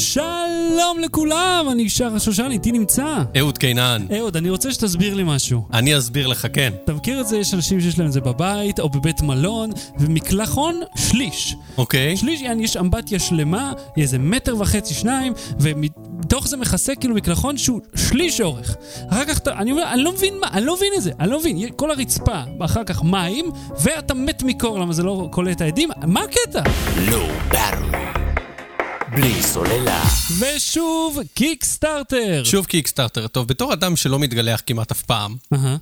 שלום לכולם, אני שר השושן, איתי נמצא. אהוד קינן. אהוד, אני רוצה שתסביר לי משהו. אני אסביר לך, כן. אתה מכיר את זה, יש אנשים שיש להם את זה בבית, או בבית מלון, ומקלחון, שליש. אוקיי. שליש, יעני, יש אמבטיה שלמה, איזה מטר וחצי, שניים, ומתוך זה מכסה כאילו מקלחון שהוא שליש אורך. אחר כך אתה, אני אומר, אני לא מבין מה, אני לא מבין את זה, אני לא מבין. כל הרצפה, אחר כך מים, ואתה מת מקור, למה זה לא קולט את העדים? מה הקטע? לא ברור. בלי סוללה. ושוב, קיקסטארטר. שוב קיקסטארטר. טוב, בתור אדם שלא מתגלח כמעט אף פעם, אהה.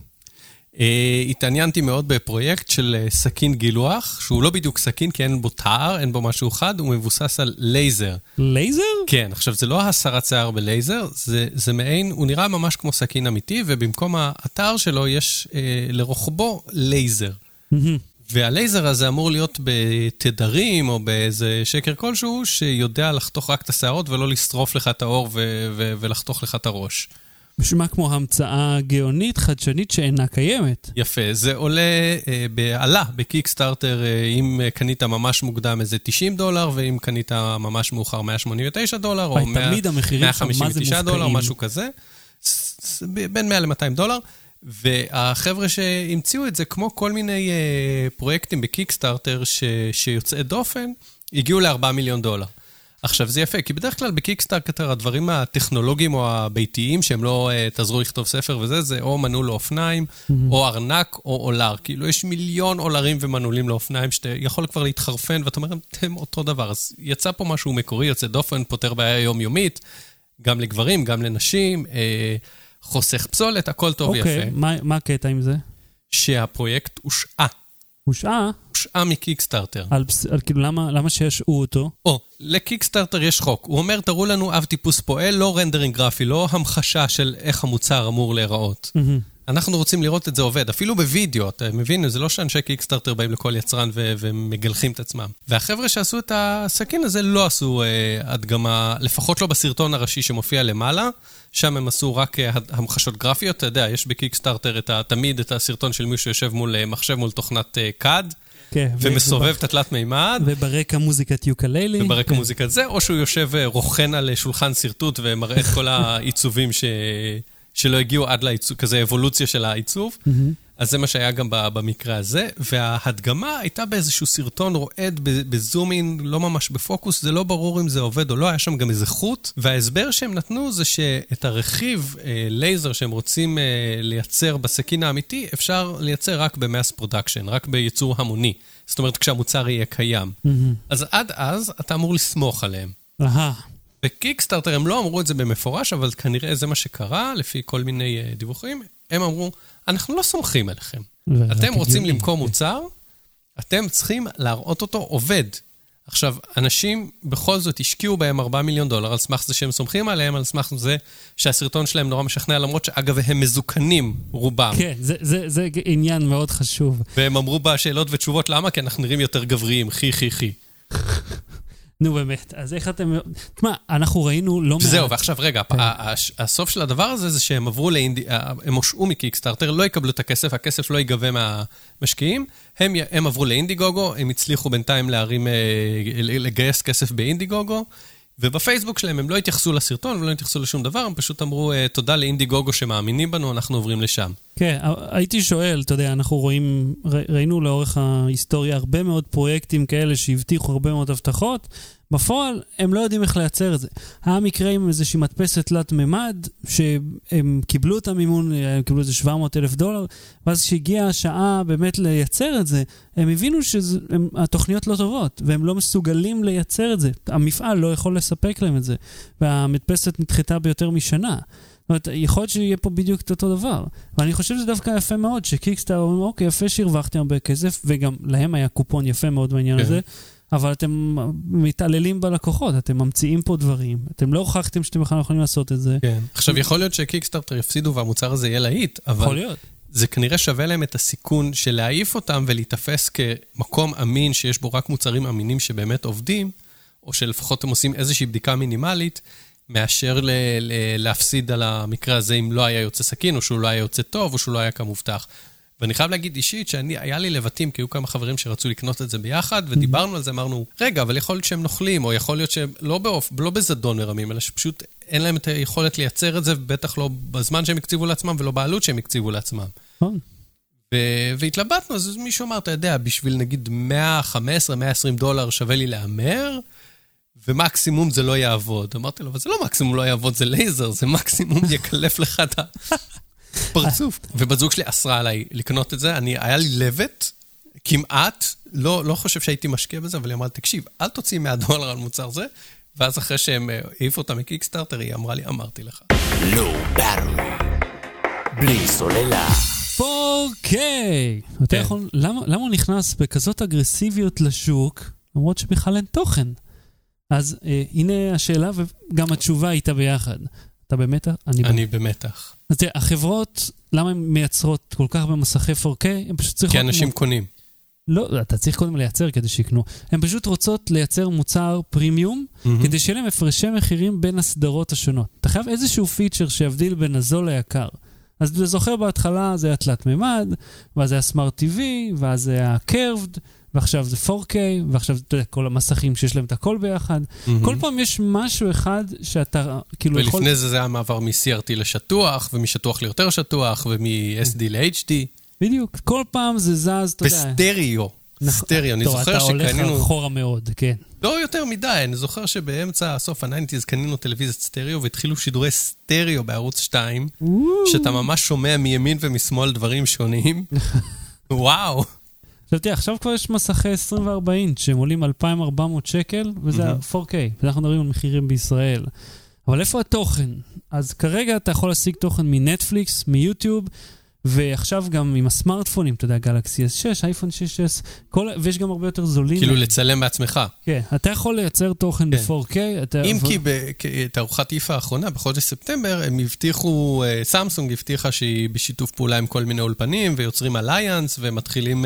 אה, התעניינתי מאוד בפרויקט של אה, סכין גילוח, שהוא לא בדיוק סכין, כי אין בו תער, אין בו משהו חד, הוא מבוסס על לייזר. לייזר? כן, עכשיו זה לא הסרת שיער בלייזר, זה, זה מעין, הוא נראה ממש כמו סכין אמיתי, ובמקום התער שלו יש אה, לרוחבו לייזר. מהמם. והלייזר הזה אמור להיות בתדרים או באיזה שקר כלשהו, שיודע לחתוך רק את השערות ולא לשרוף לך את העור ו- ו- ולחתוך לך את הראש. נשמע כמו המצאה גאונית, חדשנית, שאינה קיימת. יפה, זה עולה, אה, עלה בקיקסטארטר, אה, אם אה, קנית ממש מוקדם איזה 90 דולר, ואם קנית ממש מאוחר 189 דולר, או וואי, 100 תמיד המחירים שם, מה זה 159 דולר. משהו כזה, בין 100 ל-200 דולר. והחבר'ה שהמציאו את זה, כמו כל מיני אה, פרויקטים בקיקסטארטר ש- שיוצאי דופן, הגיעו ל-4 מיליון דולר. עכשיו, זה יפה, כי בדרך כלל בקיקסטארטר הדברים הטכנולוגיים או הביתיים, שהם לא uh, תעזרו לכתוב ספר וזה, זה או מנעול לאופניים, או ארנק, או אולר. כאילו, יש מיליון אולרים ומנעולים לאופניים שאתה יכול כבר להתחרפן, ואתה אומר, אתם אותו דבר. אז יצא פה משהו מקורי, יוצא דופן, פותר בעיה יומיומית, גם לגברים, גם לנשים, אה, חוסך פסולת, הכל טוב ויפה. אוקיי, מה מה הקטע עם זה? שהפרויקט הושעה, הושעה? הושעה מ Kickstarter. על על כאילו, למה למה שישעו אותו? או, ל Kickstarter יש חוק. הוא אומר, תראו לנו אב טיפוס פועל, לא rendering גרפי, לא המחשה של איך המוצר אמור להיראות. מהמם. אנחנו רוצים לראות את זה עובד, אפילו בווידאו, אתה מבין? זה לא שאנשי Kickstarter באים לכל יצרן ו- ומגלחים את עצמם. והחבר'ה שעשו את הסכין הזה לא עשו אה, הדגמה, לפחות לא בסרטון הראשי שמופיע למעלה, שם הם עשו רק אה, המחשות גרפיות. אתה יודע, יש בקיקסטארטר את ה- תמיד את הסרטון של מישהו שיושב מול אה, מחשב, מול תוכנת אה, CAD, כן. ומסובב וב- את התלת מימד. וברקע מוזיקת יוקללי. וברקע כן. מוזיקת זה, או שהוא יושב אה, רוכן על אה, שולחן שרטוט ומראה את כל העיצובים ש... שלא הגיעו עד לעיצוב, כזה אבולוציה של העיצוב. מהמם. אז זה מה שהיה גם במקרה הזה, וההדגמה הייתה באיזשהו סרטון רועד בזום אין, לא ממש בפוקוס, זה לא ברור אם זה עובד או לא, היה שם גם איזה חוט, וההסבר שהם נתנו זה שאת הרכיב אה, לייזר שהם רוצים אה, לייצר את הסכין האמיתי, אפשר לייצר רק ב mass production, רק בייצור המוני. זאת אומרת, כשהמוצר יהיה קיים. מהמם. אז עד אז אתה אמור לסמוך עליהם. אהה. ב Kickstarter הם לא אמרו את זה במפורש, אבל כנראה זה מה שקרה, לפי כל מיני אה, דיווחים. הם אמרו, אנחנו לא סומכים עליכם. אתם רוצים. למכור מוצר, אתם צריכים להראות אותו עובד. עכשיו, אנשים בכל זאת השקיעו בהם 4 מיליון דולר על סמך זה שהם סומכים עליהם, על סמך זה שהסרטון שלהם נורא משכנע, למרות שאגב, הם מזוקנים, רובם. כן, זה- זה זה עניין מאוד חשוב. והם אמרו בשאלות ותשובות, למה? כי אנחנו נראים יותר גבריים, חי חי חי. נו באמת, אז איך אתם... תשמע, אנחנו ראינו לא מעט... זהו, ועכשיו רגע, כן. הסוף של הדבר הזה זה שהם עברו לאינדי... הם הושעו מקיקסטארטר, לא יקבלו את הכסף, הכסף לא ייגבה מהמשקיעים, הם, הם עברו לאינדיגוגו, הם הצליחו בינתיים להרים, אה, לגייס כסף באינדיגוגו, ובפייסבוק שלהם הם לא התייחסו לסרטון ולא התייחסו לשום דבר, הם פשוט אמרו אה, תודה לאינדיגוגו שמאמינים בנו, אנחנו עוברים לשם. כן, הייתי שואל, אתה יודע, אנחנו רואים, ראינו לאורך ההיסטוריה הרבה מאוד פרויקטים כאלה שהבטיחו הרבה מאוד הבטחות, בפועל הם לא יודעים איך לייצר את זה. היה מקרה עם איזושהי מדפסת תלת מימד, שהם קיבלו את המימון, הם קיבלו איזה 700 אלף דולר, ואז כשהגיעה השעה באמת לייצר את זה, הם הבינו שהתוכניות לא טובות, והם לא מסוגלים לייצר את זה. המפעל לא יכול לספק להם את זה, והמדפסת נדחתה ביותר משנה. זאת אומרת, יכול להיות שיהיה פה בדיוק את אותו דבר. ואני חושב שזה דווקא יפה מאוד, שקיקסטאר אומרים, אוקיי, יפה שהרווחתם הרבה כסף, וגם להם היה קופון יפה מאוד בעניין כן. הזה, אבל אתם מתעללים בלקוחות, אתם ממציאים פה דברים, אתם לא הוכחתם שאתם בכלל יכולים לעשות את זה. כן. עכשיו, יכול להיות שקיקסטארטר יפסידו והמוצר הזה יהיה להיט, אבל... יכול להיות. זה כנראה שווה להם את הסיכון של להעיף אותם ולהיתפס כמקום אמין שיש בו רק מוצרים אמינים שבאמת עובדים, או שלפחות הם עושים איזושהי בדיקה מינימלית, מאשר ל- ל- להפסיד על המקרה הזה אם לא היה יוצא סכין, או שהוא לא היה יוצא טוב, או שהוא לא היה כמובטח. ואני חייב להגיד אישית שהיה לי לבטים, כי היו כמה חברים שרצו לקנות את זה ביחד, ודיברנו על זה, אמרנו, רגע, אבל יכול להיות שהם נוכלים, או יכול להיות שהם לא, באופ, לא בזדון מרמים, אלא שפשוט אין להם את היכולת לייצר את זה, בטח לא בזמן שהם הקציבו לעצמם ולא בעלות שהם הקציבו לעצמם. נכון. ו- והתלבטנו, אז מישהו אמר, אתה יודע, בשביל נגיד 115, 120 דולר שווה לי להמר, ומקסימום זה לא יעבוד. אמרתי לו, אבל זה לא מקסימום לא יעבוד, זה לייזר, זה מקסימום יקלף לך את הפרצוף. ובת זוג שלי אסרה עליי לקנות את זה, אני, היה לי לבט, כמעט, לא, לא חושב שהייתי משקיע בזה, אבל היא אמרה, תקשיב, אל תוציא 100 דולר על מוצר זה, ואז אחרי שהם אה, העיפו אותה מקיקסטארטר, היא אמרה לי, אמרתי לך. לא בארווי. בלי סוללה. 4K! אתה כן. יכול, למה, למה הוא נכנס בכזאת אגרסיביות לשוק, למרות שבכלל אין תוכן? אז אה, הנה השאלה, וגם התשובה איתה ביחד. אתה באמת... אני... אני במתח. אז תראה, החברות, למה הן מייצרות כל כך הרבה מסכי 4K? הן פשוט צריכות... כי אנשים קונים. לא, אתה צריך קודם לייצר כדי שיקנו. הן פשוט רוצות לייצר מוצר פרימיום, מהמם. כדי שיהיה להם הפרשי מחירים בין הסדרות השונות. אתה חייב איזשהו פיצ'ר שיבדיל בין הזול ליקר. אז אתה זוכר בהתחלה זה היה תלת מימד, ואז היה smart TV, ואז היה curved, ועכשיו זה 4K, ועכשיו אתה יודע, כל המסכים שיש להם את הכל ביחד. מהמם. כל פעם יש משהו אחד שאתה כאילו יכול... ולפני זה זה היה מעבר מ-CRT לשטוח, ומשטוח ליותר שטוח, ומ-SD ל-HD. בדיוק. כל פעם זה זז, אתה יודע. בסטריאו. נכון. סטריאו. אני טוב, זוכר אתה הולך שקנינו... אחורה מאוד, כן. לא יותר מדי, אני זוכר שבאמצע סוף ה nineties קנינו טלוויזיית סטריאו והתחילו שידורי סטריאו בערוץ 2, שאתה ממש שומע מימין ומשמאל דברים שונים. וואו. עכשיו תראה, עכשיו כבר יש מסכי 24 אינץ' שהם עולים 2,400 שקל, וזה מהמם. ה-4K, ואנחנו מדברים על מחירים בישראל. אבל איפה התוכן? אז כרגע אתה יכול להשיג תוכן מנטפליקס, מיוטיוב, ועכשיו גם עם הסמארטפונים, אתה יודע, גלקסי S6, אייפון 6S, כל, ויש גם הרבה יותר זולים. כאילו לצלם בעצמך. כן, אתה יכול לייצר תוכן כן. ב-4K. אתה... אם אבל- כי בתערוכת איפה האחרונה, בחודש ספטמבר, הם הבטיחו, אה, סמסונג הבטיחה שהיא בשיתוף פעולה עם כל מיני אולפנים, ויוצרים אליינס, ומתחילים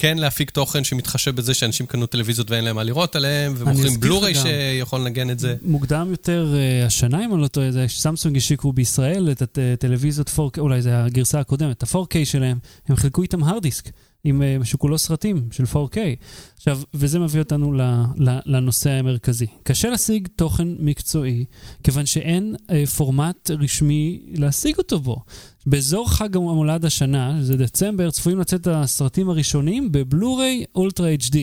כן להפיק תוכן שמתחשב בזה שאנשים קנו טלוויזיות ואין להם מה לראות עליהם, ומוכרים בלוריי. שיכול לנגן את זה. מוקדם יותר אה, השנה, אם אני לא טועה, זה סמסונג השיקו בישראל את הטלוויזיות 4K, אולי זו הגרסה הקודמת, ה-4K שלהם, הם חילקו איתם הרד דיסק, עם אה, שכולו סרטים של 4K. עכשיו, וזה מביא אותנו ל, ל, לנושא המרכזי. קשה להשיג תוכן מקצועי, כיוון שאין אה, פורמט רשמי להשיג אותו בו. באזור חג המולד השנה, זה דצמבר, צפויים לצאת הסרטים הראשונים בבלו-ריי אולטרה HD.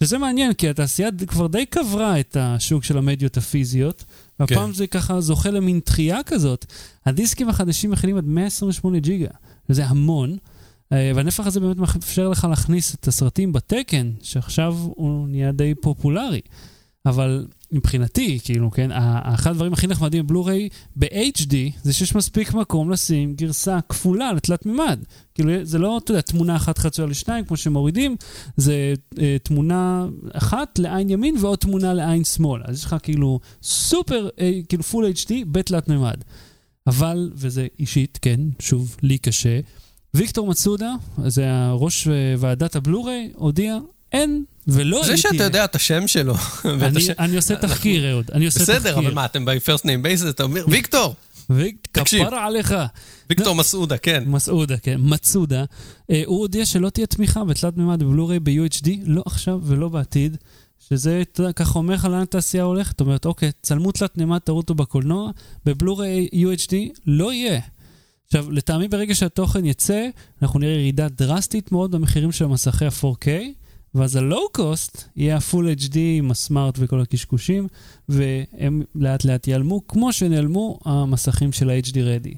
שזה מעניין, כי התעשייה כבר די קברה את השוק של המדיות הפיזיות, והפעם כן. זה ככה זוכה למין דחייה כזאת. הדיסקים החדשים מכילים עד 128 ג'יגה, וזה המון, והנפח הזה באמת מאפשר לך להכניס את הסרטים בתקן, שעכשיו הוא נהיה די פופולרי. אבל מבחינתי, כאילו, כן, אחד הדברים הכי נחמדים בבלו-ריי ב-HD, זה שיש מספיק מקום לשים גרסה כפולה לתלת מימד. כאילו, זה לא, אתה יודע, תמונה אחת חצויה לשניים, כמו שמורידים, זה אה, תמונה אחת לעין ימין ועוד תמונה לעין שמאל. אז יש לך כאילו סופר, אה, כאילו פול HD בתלת מימד. אבל, וזה אישית, כן, שוב, לי קשה, ויקטור מצודה, זה הראש אה, ועדת הבלו-ריי, הודיע, אין ולא זה שאתה. יודע את השם שלו, אני, השם- אני עושה תחקיר, אהוד, אני עושה תחקיר. בסדר, אבל מה, אתם ב-first name basis, אתה אומר, ויקטור! תקשיב. וכפרה עליך. ויקטור מסעודה, כן. מסעודה, כן, מצודה. אה, הוא הודיע שלא תהיה תמיכה בתלת מימד בבלו-ריי ב-UHD, לא עכשיו ולא בעתיד. שזה, אתה יודע, ככה אומר לך לאן התעשייה הולכת. זאת אומרת, אוקיי, צלמו תלת מימד, תראו אותו בקולנוע, ב Blu-ray UHD לא יהיה. עכשיו, לטעמי ברגע שהתוכן יצא, אנחנו נראה ירידה דרסטית מאוד במחירים של מסכי ה-4K, ואז הלואו-קוסט יהיה ה-full HD עם ה smart וכל הקשקושים, והם לאט לאט ייעלמו, כמו שנעלמו המסכים של ה-HD Ready.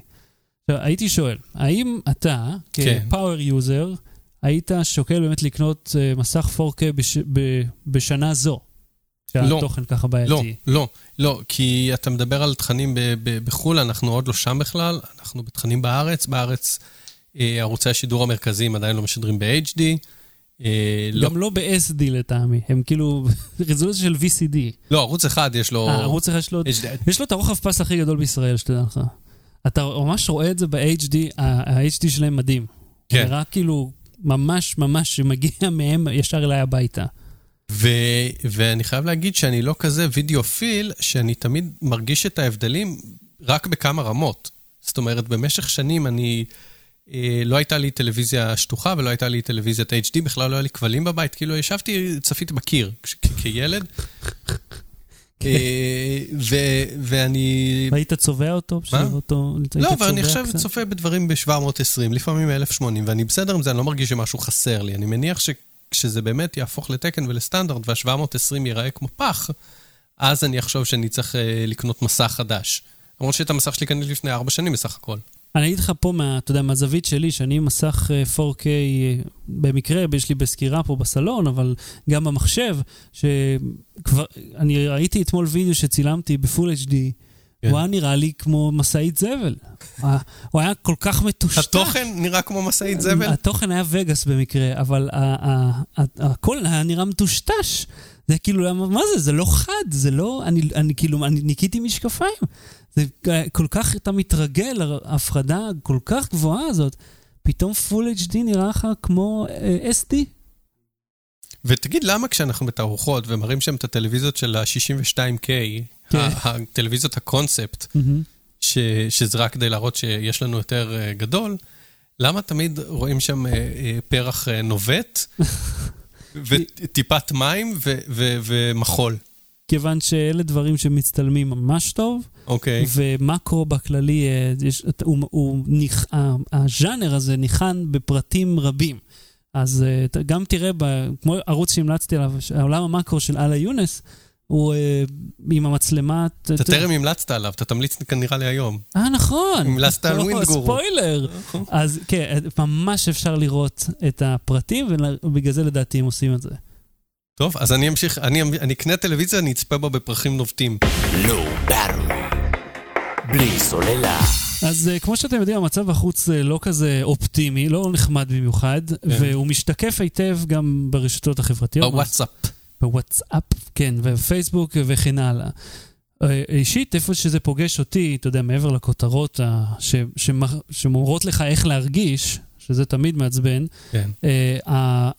עכשיו, הייתי שואל, האם אתה, כן. כ power user, היית שוקל באמת לקנות אה, מסך 4K בש, ב, בשנה זו? לא. שהתוכן ככה בעייתי. לא, לא, לא, כי אתה מדבר על תכנים ב- ב- בחו"ל, אנחנו עוד לא שם בכלל, אנחנו בתכנים בארץ. בארץ אה, ערוצי השידור המרכזיים עדיין לא משדרים ב-HD. אה, לא, גם לא ב-SD לטעמי, הם כאילו רזולוציה של VCD. לא, ערוץ אחד יש לו... אה, ערוץ אחד יש לו... HD. יש לו את הרוחב פס הכי גדול בישראל, שתדע לך. אתה ממש רואה את זה ב-HD, ה-HD שלהם מדהים. כן. זה נראה כאילו ממש ממש שמגיע מהם ישר אליי הביתה. ו- ואני חייב להגיד שאני לא כזה וידאופיל, שאני תמיד מרגיש את ההבדלים רק בכמה רמות. זאת אומרת, במשך שנים אני אה, לא הייתה לי טלוויזיה שטוחה ולא הייתה לי טלוויזיית HD, בכלל לא היה לי כבלים בבית, כאילו ישבתי, צפיתי בקיר כש- כ- כילד. אה, ו- ואני... והיית צובע אותו? בשביל אותו- היית לא, אבל אני עכשיו? צופה בדברים ב-720, לפעמים 1080, ואני בסדר עם זה, אני לא מרגיש שמשהו חסר לי. אני מניח שכשזה באמת יהפוך לתקן ולסטנדרט, וה-720 ייראה כמו פח, אז אני אחשוב שאני צריך אה, לקנות מסך חדש. למרות שאת המסך שלי קניתי לפני ארבע שנים בסך הכל. אני אגיד לך פה, מה, אתה יודע, מהזווית שלי, שאני עם מסך אה, 4K, אה, במקרה, יש לי בסקירה פה בסלון, אבל גם במחשב, שכבר, אני ראיתי אתמול וידאו שצילמתי בפול HD, כן. הוא היה נראה לי כמו משאית זבל. הוא היה- הוא היה כל כך מטושטש. התוכן נראה כמו משאית זבל? התוכן היה וגאס במקרה, אבל הכל היה נראה מטושטש. זה כאילו, מה זה? זה לא חד, זה לא... אני, אני כאילו, אני ניקיתי משקפיים. זה כל כך, אתה מתרגל, ההפרדה כל כך גבוהה הזאת. פתאום פול HD נראה לך כמו אה, SD. ותגיד, למה כשאנחנו בתערוכות ומראים שם את הטלוויזיות של ה-62K, כן. הטלוויזיות הקונספט, ש, שזה רק כדי להראות שיש לנו יותר אה, גדול, למה תמיד רואים שם אה, אה, פרח נובט, וטיפת מים ומחול? כיוון שאלה דברים שמצטלמים ממש טוב, אוקיי. ומקרו בכללי, יש, הוא, הוא, נכ, הז'אנר הזה ניחן בפרטים רבים. אז גם תראה, ב, כמו ערוץ שהמלצתי עליו, העולם המקרו של אללה יונס, הוא אה, עם המצלמה... אתה טרם המלצת עליו, אתה תמליץ נראה לי היום. אה, נכון. המלצת על לא, ווינגורו. ספוילר. אז כן, ממש אפשר לראות את הפרטים, ובגלל זה לדעתי הם עושים את זה. טוב, אז אני אמשיך, אני אני אקנה טלוויזיה, אני אצפה בה בפרחים נובטים. Low Battery. בלי סוללה. אז uh, כמו שאתם יודעים, המצב בחוץ uh, לא כזה אופטימי, לא נחמד במיוחד, והוא משתקף היטב גם ברשתות החברתיות. בוואטסאפ. בוואטסאפ, כן, ופייסבוק וכן הלאה. אה, אישית, איפה שזה פוגש אותי, אתה יודע, מעבר לכותרות ש- שמ- שמורות לך איך להרגיש, שזה תמיד מעצבן, כן. אה,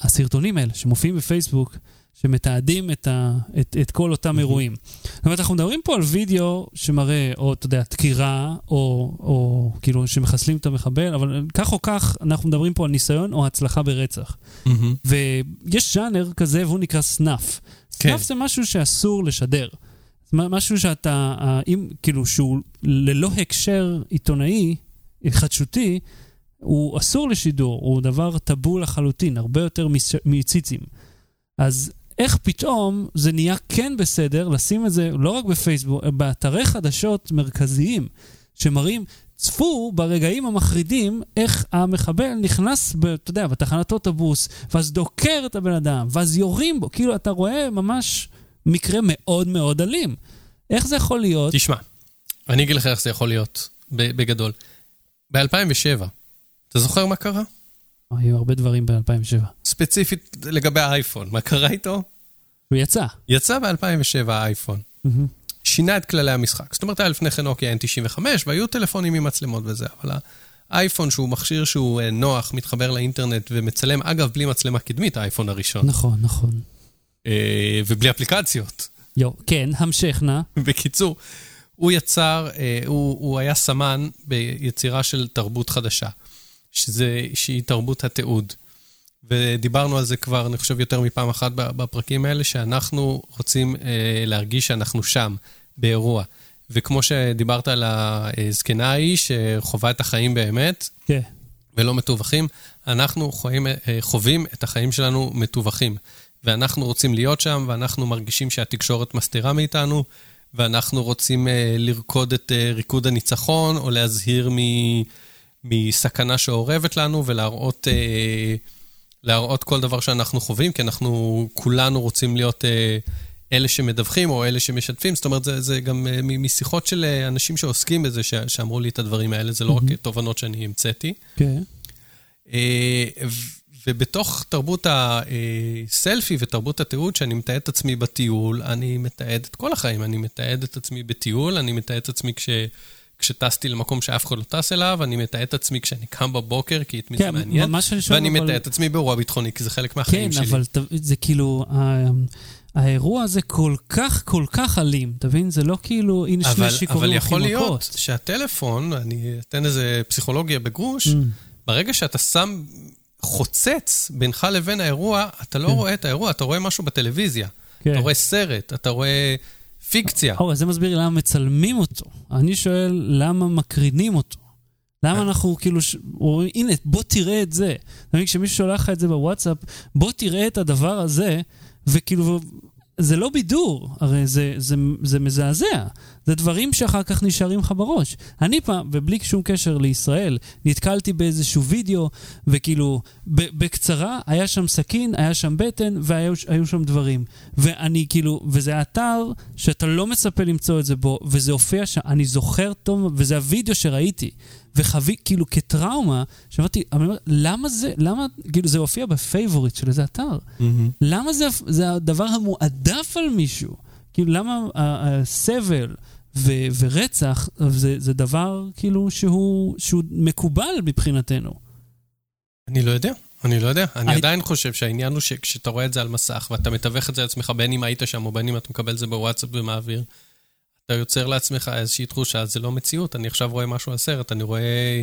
הסרטונים האלה שמופיעים בפייסבוק, שמתעדים את, ה, את, את כל אותם אירועים. זאת אומרת, אנחנו מדברים פה על וידאו שמראה, או אתה יודע, דקירה, או, או כאילו שמחסלים את המחבל, אבל כך או כך, אנחנו מדברים פה על ניסיון או הצלחה ברצח. מהמם. ויש ז'אנר כזה, והוא נקרא סנאף. כן. סנאף זה משהו שאסור לשדר. משהו שאתה, אם, כאילו, שהוא ללא הקשר עיתונאי, חדשותי, הוא אסור לשידור, הוא דבר טאבו לחלוטין, הרבה יותר מציצים. אז איך פתאום זה נהיה כן בסדר לשים את זה לא רק בפייסבוק, באתרי חדשות מרכזיים, שמראים, צפו ברגעים המחרידים איך המחבל נכנס, ב, אתה יודע, בתחנת אוטובוס, ואז דוקר את הבן אדם, ואז יורים בו, כאילו אתה רואה ממש מקרה מאוד מאוד אלים. איך זה יכול להיות? תשמע, אני אגיד לך איך זה יכול להיות, בגדול. ב-2007, אתה זוכר מה קרה? היו הרבה דברים ב-2007. ספציפית לגבי האייפון, מה קרה איתו? הוא יצא. יצא ב-2007 האייפון. שינה את כללי המשחק. זאת אומרת, היה לפני כן נוקיה N95, והיו טלפונים עם מצלמות וזה, אבל האייפון, שהוא מכשיר שהוא אה, נוח, מתחבר לאינטרנט ומצלם, אגב, בלי מצלמה קדמית, האייפון הראשון, נכון, נכון. אה, ובלי אפליקציות. יו, כן, המשך נא. בקיצור, הוא יצר, אה, הוא, הוא היה סמן ביצירה של תרבות חדשה, שזה, שהיא תרבות התיעוד. ודיברנו על זה כבר, אני חושב, יותר מפעם אחת בפרקים האלה, שאנחנו רוצים אה, להרגיש שאנחנו שם, באירוע. וכמו שדיברת על הזקנה ההיא, שחווה את החיים באמת, כן. ולא מתווכים, אנחנו חווים, אה, חווים את החיים שלנו מתווכים. ואנחנו רוצים להיות שם, ואנחנו מרגישים שהתקשורת מסתירה מאיתנו, ואנחנו רוצים אה, לרקוד את אה, ריקוד הניצחון, או להזהיר מ, מסכנה שאורבת לנו, ולהראות אה, להראות כל דבר שאנחנו חווים, כי אנחנו כולנו רוצים להיות אה, אלה שמדווחים, או אלה שמשתפים. זאת אומרת, זה, זה גם אה, משיחות של אה, אנשים שעוסקים בזה, ש, שאמרו לי את הדברים האלה, זה לא רק אה, תובנות שאני המצאתי. כן. אה, ו- ובתוך תרבות הסלפי ותרבות התיעוד, שאני מתעד את עצמי בטיול, אני מתעד את כל החיים. אני מתעד את עצמי בטיול, אני מתעד את עצמי כש... כשטסתי למקום שאף אחד לא טס אליו, אני מתעד את עצמי כשאני קם בבוקר, כי את מי זה כן, מעניין, שאני שואל, ואני אבל- מתעד את עצמי באירוע ביטחוני, כי זה חלק מהחיים כן, שלי. אבל ת- זה כאילו, האירוע הזה כל כך, כל כך אלים, אתה מבין? זה לא כאילו, שני אבל, שיכורים אבל יכול להיות מכות. שהטלפון, אני אתן איזה פסיכולוגיה בגרוש, Mm. ברגע שאתה שם חוצץ בינך לבין האירוע, אתה לא רואה את האירוע, אתה רואה משהו בטלוויזיה. כן. אתה רואה סרט, אתה רואה פיקציה. או, אז זה מסביר לי למה מצלמים אותו. אני שואל, למה מקרינים אותו? למה אנחנו כאילו, ש... אומרים, הנה, בוא תראה את זה. אתה מבין, כשמישהו שולח לך את זה בוואטסאפ, בוא תראה את הדבר הזה, וכאילו, זה לא בידור, הרי זה, זה, זה מזעזע. זה דברים שאחר כך נשארים לך בראש. אני פעם, ובלי שום קשר לישראל, נתקלתי באיזשהו וידאו, וכאילו, בקצרה, היה שם סכין, היה שם בטן, והיו שם דברים. ואני כאילו, וזה אתר שאתה לא מצפה למצוא את זה בו, וזה הופיע שם, אני זוכר טוב, וזה הוידאו שראיתי. וחווי, כאילו, כטראומה, שאמרתי, למה זה, למה, כאילו, זה הופיע ב favorite של איזה אתר. למה זה, זה הדבר המועדף על מישהו? כאילו, למה הסבל ו- ורצח זה, זה דבר, כאילו, שהוא, שהוא מקובל מבחינתנו? אני לא יודע, אני לא יודע. אני אני- עדיין חושב שהעניין הוא שכשאתה רואה את זה על מסך, ואתה מתווך את זה לעצמך, בין אם היית שם או בין אם אתה מקבל את זה בוואטסאפ ומעביר, אתה יוצר לעצמך איזושהי תחושה, זה לא מציאות, אני עכשיו רואה משהו על סרט, אני רואה...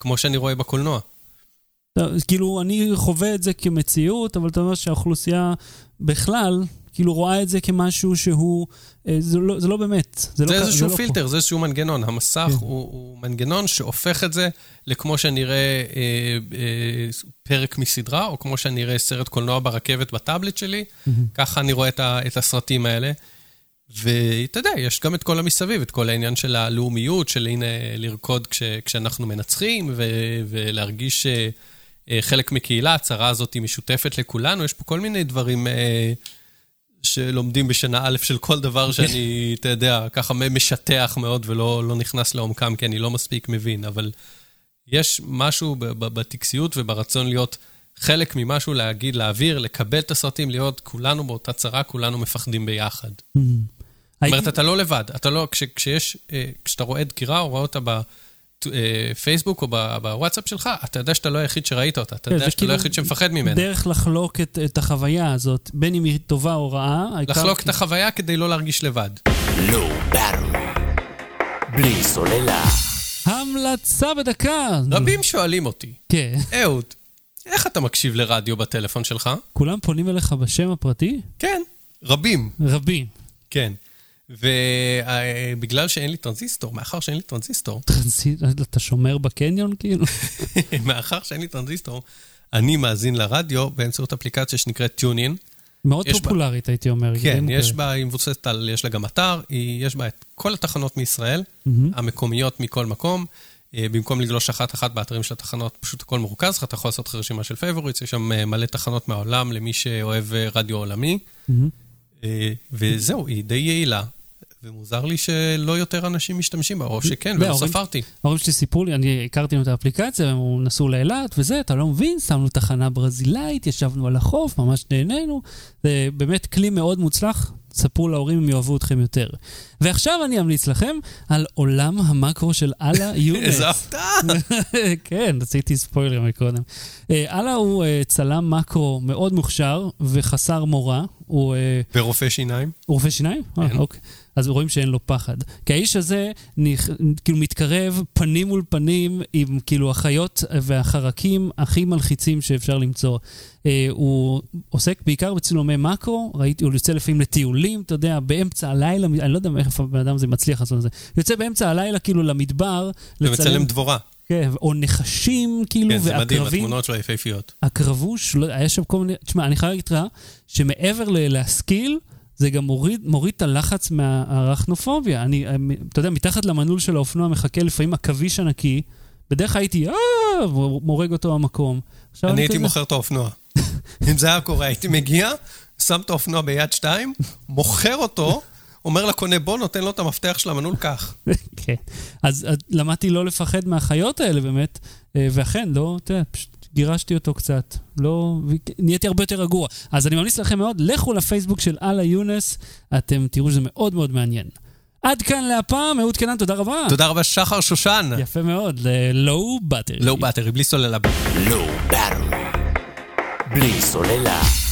כמו שאני רואה בקולנוע. כאילו, אני חווה את זה כמציאות, אבל אתה אומר שהאוכלוסייה בכלל, כאילו רואה את זה כמשהו שהוא, אה, זה לא, זה לא באמת. זה, זה לא, איזשהו לא פילטר, זה איזשהו מנגנון. המסך כן. הוא, הוא מנגנון שהופך את זה לכמו שאני אראה אה, אה, פרק מסדרה, או כמו שאני אראה סרט קולנוע ברכבת בטאבלט שלי, מהמם. ככה אני רואה את, ה, את הסרטים האלה. ואתה יודע, יש גם את כל המסביב, את כל העניין של הלאומיות, של הנה לרקוד כש, כשאנחנו מנצחים, ו, ולהרגיש אה, אה, חלק מקהילה, הצרה הזאת היא משותפת לכולנו, יש פה כל מיני דברים אה, שלומדים בשנה א' של כל דבר שאני, אתה יודע, ככה משטח מאוד ולא לא נכנס לעומקם, כי אני לא מספיק מבין, אבל יש משהו ב- ב- בטקסיות וברצון להיות חלק ממשהו, להגיד, להעביר, לקבל את הסרטים, להיות כולנו באותה צרה, כולנו מפחדים ביחד. מהמם. זאת אומרת, אתה לא לבד, אתה לא, כש, כשיש, אה, כשאתה רואה דקירה או רואה אותה בפייסבוק או ב- בוואטסאפ שלך, אתה יודע שאתה לא היחיד שראית אותה, אתה כן, יודע שאתה לא כאילו היחיד שמפחד ממנה. דרך לחלוק את, את החוויה הזאת, בין אם היא טובה או רעה. העיקר- לחלוק את החוויה כדי לא להרגיש לבד. באטרי. בלי סוללה. המלצה בדקה. רבים שואלים אותי, כן. אהוד, איך אתה מקשיב לרדיו בטלפון שלך? כולם פונים אליך בשם הפרטי? כן, רבים, רבים. כן. ובגלל שאין לי טרנזיסטור, מאחר שאין לי טרנזיסטור, טרנסי- אתה שומר בקניון כאילו? מאחר שאין לי טרנזיסטור, אני מאזין לרדיו באמצעות אפליקציה שנקראת TuneIn. מאוד יש בה- פופולרית הייתי אומר. כן, יש מוכרת. בה, היא מבוססת על, יש לה גם אתר, היא, יש בה את כל התחנות מישראל. המקומיות מכל מקום. אה, במקום לגלוש אחת-אחת באתרים של התחנות, פשוט הכל מרוכז לך, אתה יכול לעשות לך רשימה של favorites, יש שם אה, מלא תחנות מהעולם למי שאוהב אה, רדיו עולמי. מהמם. אה, וזהו, היא די יעילה, ומוזר לי שלא יותר אנשים משתמשים בה, או שכן, ולא ספרתי. ההורים שלי סיפרו לי, אני הכרתי את האפליקציה, הם נסעו לאילת וזה, אתה לא מבין, שמנו תחנה ברזילאית, ישבנו על החוף, ממש נהנינו. זה באמת כלי מאוד מוצלח, ספרו להורים אם יאהבו אתכם יותר. ועכשיו אני אמליץ לכם על עולם המקרו של אללה יונס. איזה הפתעה! כן, עשיתי ספוילר מקודם. אה, אללה הוא אה, צלם מקרו מאוד מוכשר וחסר מורא. הוא... אה, ורופא שיניים. הוא רופא שיניים? אה, כן. אוקיי. אז רואים שאין לו פחד. כי האיש הזה נכ... כאילו מתקרב פנים מול פנים עם כאילו החיות והחרקים הכי מלחיצים שאפשר למצוא. אה, הוא עוסק בעיקר בצילומי מקרו, ראיתי, הוא יוצא לפעמים לטיולים, אתה יודע, באמצע הלילה, אני לא יודע איך הבן אדם הזה מצליח לעשות את זה. יוצא באמצע הלילה כאילו למדבר, ומצלם דבורה. כן, או נחשים כאילו, כן, זה מדהים. התמונות שלו יפהפיות. הקרבוש, לא, היה שם כל מיני... תשמע, אני חייב להגיד לך שמעבר ל- להשכיל, זה גם מוריד, מוריד את הלחץ מהארכנופוביה. אני, אתה יודע, מתחת למנעול של האופנוע מחכה לפעמים עכביש ענקי, בדרך כלל הייתי, אה, מורג אותו המקום. עכשיו אני הייתי כזה- מוכר את האופנוע. אם זה היה קורה, הייתי מגיע, שם את האופנוע ביד שתיים, מוכר אותו, אומר לקונה, בוא, נותן לו את המפתח של המנעול, קח. כן. אז, למדתי לא לפחד מהחיות האלה באמת, אה, ואכן, לא, אתה יודע, פשוט גירשתי אותו קצת. לא, נהייתי הרבה יותר רגוע. אז אני ממליץ לכם מאוד, לכו לפייסבוק של אללה יונס, אתם תראו שזה מאוד מאוד מעניין. עד כאן להפעם, אהוד קנן, תודה רבה. תודה רבה, שחר שושן. יפה מאוד, ל-Low Battery. לואו באטרי, בלי סוללה. לואו באטרי. בלי סוללה.